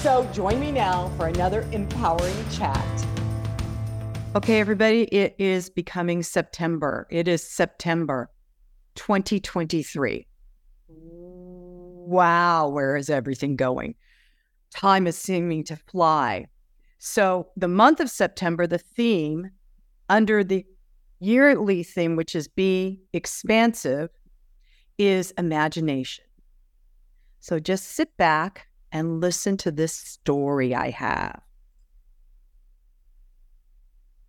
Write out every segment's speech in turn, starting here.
So join me now for another empowering chat. Okay, everybody, it is becoming September. It is September 2023. Wow, where is everything going? Time is seeming to fly. So, the month of September, the theme under the yearly theme, which is be expansive, is imagination. So, just sit back and listen to this story I have.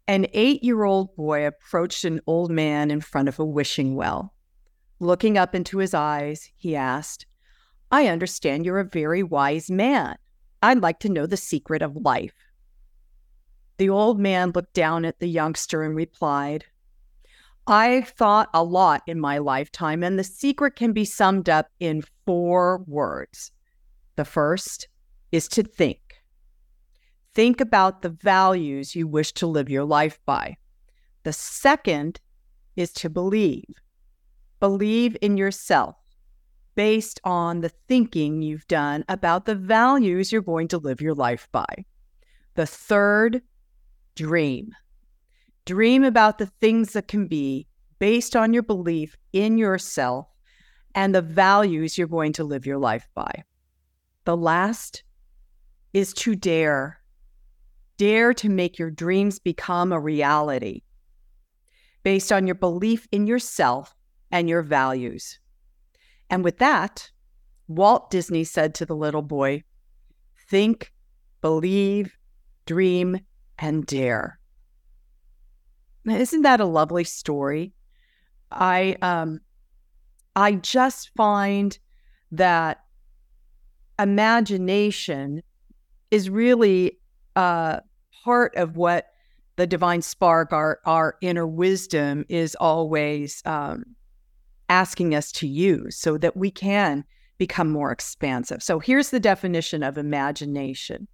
An eight year old boy approached an old man in front of a wishing well. Looking up into his eyes, he asked, I understand you're a very wise man. I'd like to know the secret of life. The old man looked down at the youngster and replied, I've thought a lot in my lifetime, and the secret can be summed up in four words the first is to think. Think about the values you wish to live your life by. The second is to believe. Believe in yourself based on the thinking you've done about the values you're going to live your life by. The third, dream. Dream about the things that can be based on your belief in yourself and the values you're going to live your life by. The last is to dare. Dare to make your dreams become a reality based on your belief in yourself and your values. And with that, Walt Disney said to the little boy, Think, believe, dream, and dare. Now, isn't that a lovely story? I um I just find that imagination is really uh, part of what the divine spark, our our inner wisdom, is always um, asking us to use, so that we can become more expansive. So here's the definition of imagination: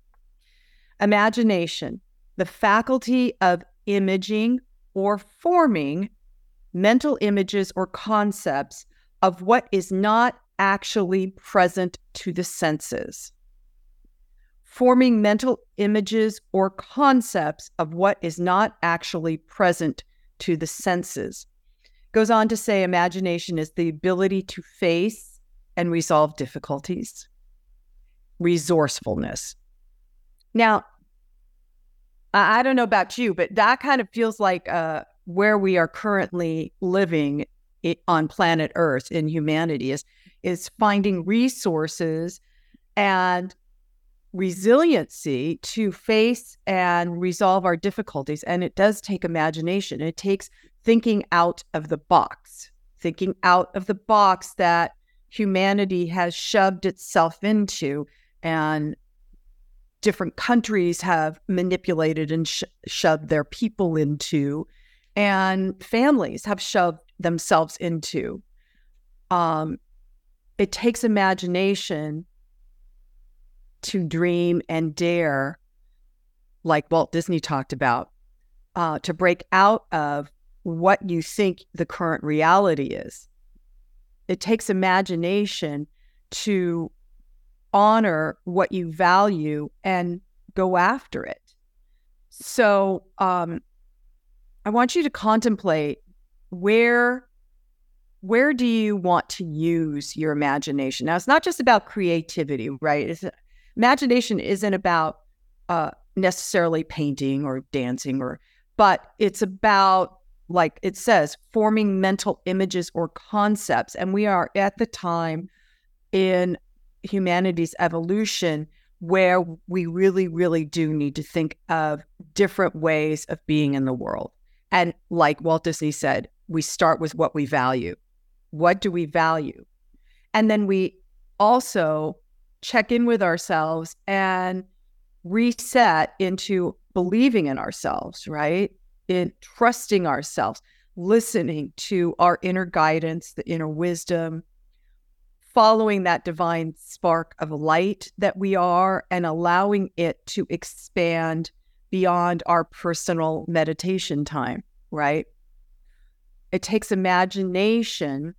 imagination, the faculty of imaging or forming mental images or concepts of what is not actually present to the senses. Forming mental images or concepts of what is not actually present to the senses. Goes on to say imagination is the ability to face and resolve difficulties, resourcefulness. Now, I don't know about you, but that kind of feels like uh, where we are currently living on planet Earth in humanity is is finding resources and resiliency to face and resolve our difficulties. And it does take imagination. It takes thinking out of the box, thinking out of the box that humanity has shoved itself into and different countries have manipulated and sh- shoved their people into and families have shoved themselves into um, it takes imagination to dream and dare, like Walt Disney talked about, uh, to break out of what you think the current reality is. It takes imagination to honor what you value and go after it. So, um, I want you to contemplate where where do you want to use your imagination? Now, it's not just about creativity, right? It's, imagination isn't about uh, necessarily painting or dancing, or, but it's about, like it says, forming mental images or concepts. And we are at the time in humanity's evolution where we really, really do need to think of different ways of being in the world. And like Walt Disney said, we start with what we value. What do we value? And then we also check in with ourselves and reset into believing in ourselves, right? In trusting ourselves, listening to our inner guidance, the inner wisdom, following that divine spark of light that we are and allowing it to expand beyond our personal meditation time, right? It takes imagination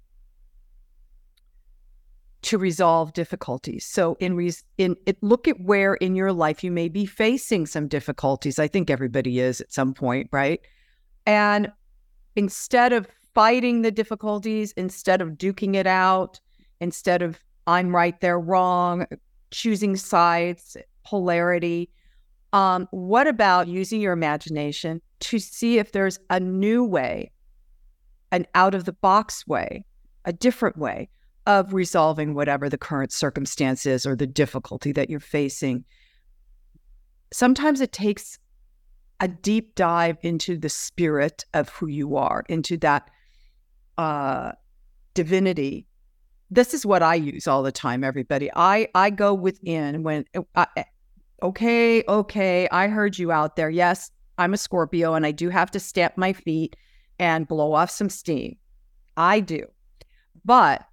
to resolve difficulties. So in re- in it, look at where in your life you may be facing some difficulties. I think everybody is at some point, right? And instead of fighting the difficulties, instead of duking it out, instead of I'm right, they're wrong, choosing sides, polarity. Um, what about using your imagination to see if there's a new way, an out of the box way, a different way of resolving whatever the current circumstance is or the difficulty that you're facing? Sometimes it takes a deep dive into the spirit of who you are, into that uh, divinity this is what I use all the time, everybody. I I go within when uh, I, eh, okay, okay, I heard you out there. Yes, I'm a Scorpio and I do have to stamp my feet and blow off some steam. I do. But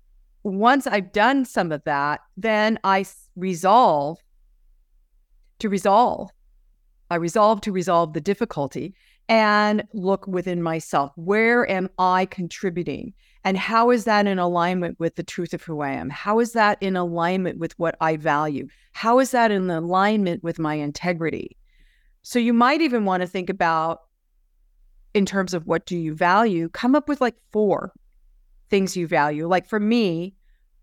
once I've done some of that, then I resolve to resolve. I resolve to resolve the difficulty and look within myself. Where am I contributing? And how is that in alignment with the truth of who I am? How is that in alignment with what I value? How is that in alignment with my integrity? So you might even want to think about in terms of what do you value, come up with like four things you value. Like for me,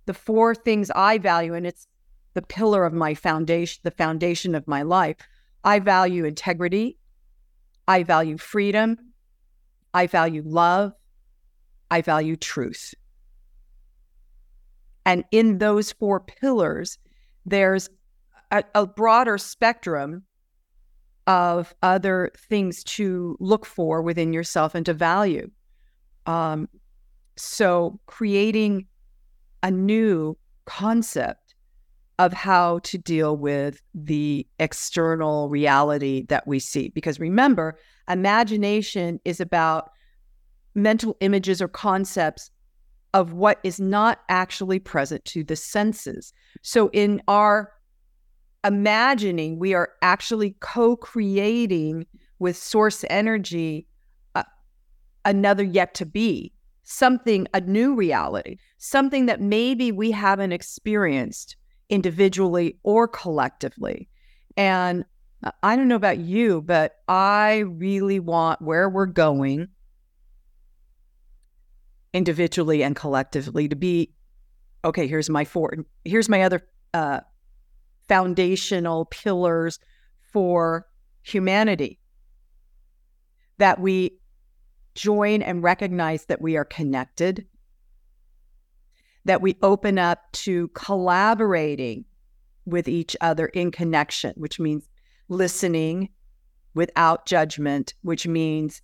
the four things I value, and it's the pillar of my foundation, the foundation of my life. I value integrity. I value freedom. I value love. I value truth. And in those four pillars, there's a, a, broader spectrum of other things to look for within yourself and to value. Um, so, creating a new concept of how to deal with the external reality that we see. Because remember, imagination is about mental images or concepts of what is not actually present to the senses. So in our imagining, we are actually co creating with source energy uh, another yet to be, something, a new reality, something that maybe we haven't experienced individually or collectively. And uh, I don't know about you, but I really want where we're going individually and collectively to be okay here's my four here's my other uh, foundational pillars for humanity that we join and recognize that we are connected that we open up to collaborating with each other in connection which means listening without judgment which means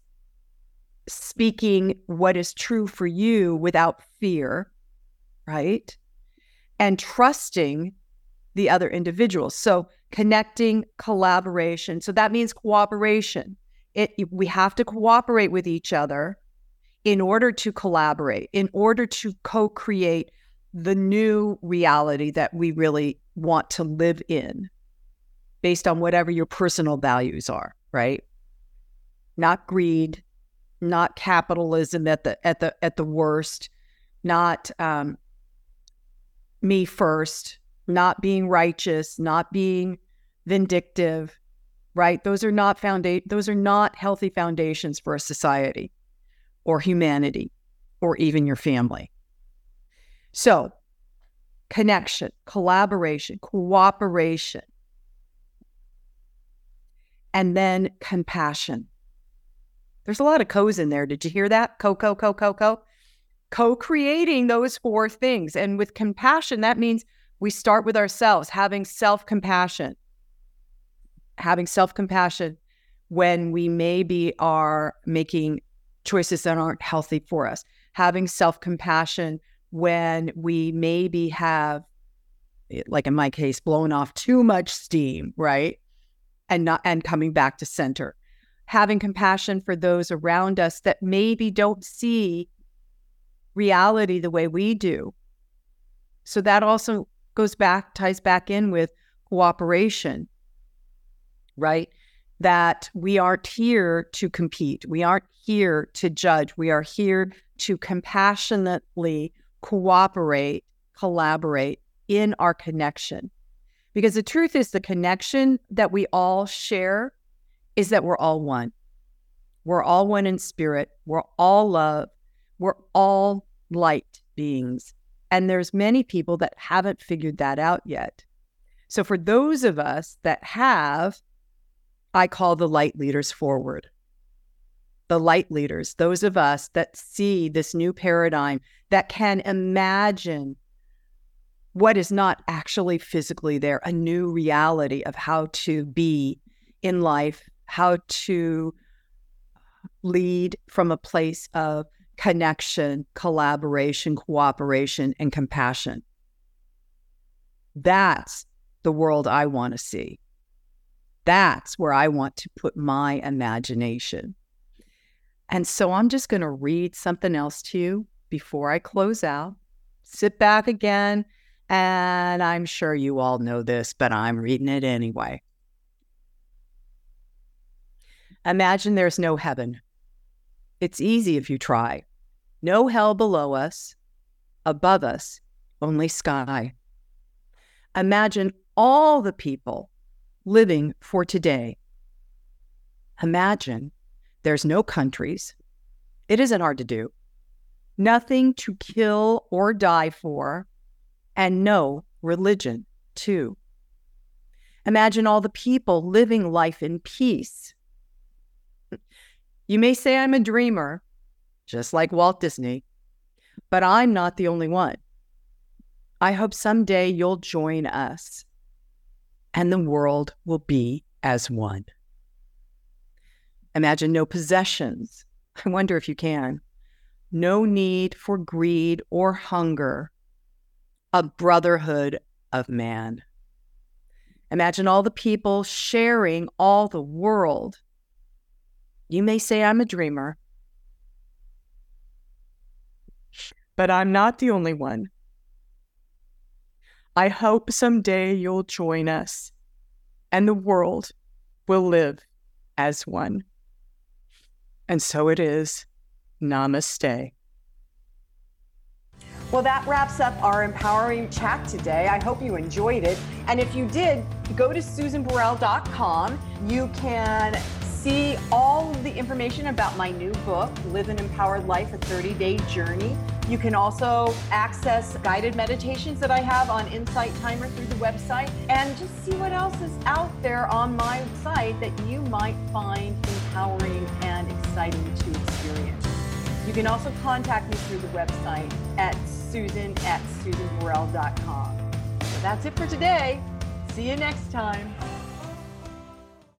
speaking what is true for you without fear, right? And trusting the other individuals. So connecting, collaboration. So that means cooperation. It we have to cooperate with each other in order to collaborate, in order to co-create the new reality that we really want to live in based on whatever your personal values are, right? Not greed, not capitalism at the at the at the worst, not um, me first, not being righteous, not being vindictive, right? Those are not founda- those are not healthy foundations for a society or humanity or even your family. So, connection, collaboration, cooperation, and then compassion. There's a lot of co's in there. Did you hear that? Co, co, co, co, co. Co creating those four things. And with compassion, that means we start with ourselves, having self compassion. Having self compassion when we maybe are making choices that aren't healthy for us. Having self compassion when we maybe have, like in my case, blown off too much steam, right? and not and coming back to center. Having compassion for those around us that maybe don't see reality the way we do. So that also goes back, ties back in with cooperation, right? That we aren't here to compete. We aren't here to judge. We are here to compassionately cooperate, collaborate in our connection. Because the truth is, the connection that we all share is that we're all one. We're all one in spirit. We're all love. We're all light beings. And there's many people that haven't figured that out yet. So for those of us that have, I call the light leaders forward. The light leaders, those of us that see this new paradigm, that can imagine what is not actually physically there, a new reality of how to be in life, how to lead from a place of connection, collaboration, cooperation, and compassion. That's the world I want to see. That's where I want to put my imagination. And so I'm just going to read something else to you before I close out. Sit back again. And I'm sure you all know this, but I'm reading it anyway. Imagine there's no heaven. It's easy if you try. No hell below us, above us, only sky. Imagine all the people living for today. Imagine there's no countries. It isn't hard to do. Nothing to kill or die for, and no religion, too. Imagine all the people living life in peace. You may say I'm a dreamer, just like Walt Disney. But I'm not the only one. I hope someday you'll join us and the world will be as one. Imagine no possessions. I wonder if you can. No need for greed or hunger. A brotherhood of man. Imagine all the people sharing all the world. You may say I'm a dreamer, but I'm not the only one. I hope someday you'll join us and the world will live as one. And so it is. Namaste. Well, that wraps up our empowering chat today. I hope you enjoyed it. And if you did, go to susanburrell.com. You can see all of the information about my new book, Live an Empowered Life, a 30 day journey. You can also access guided meditations that I have on Insight Timer through the website and just see what else is out there on my site that you might find empowering and exciting to experience. You can also contact me through the website at susan at susanburrell.com. So that's it for today. See you next time.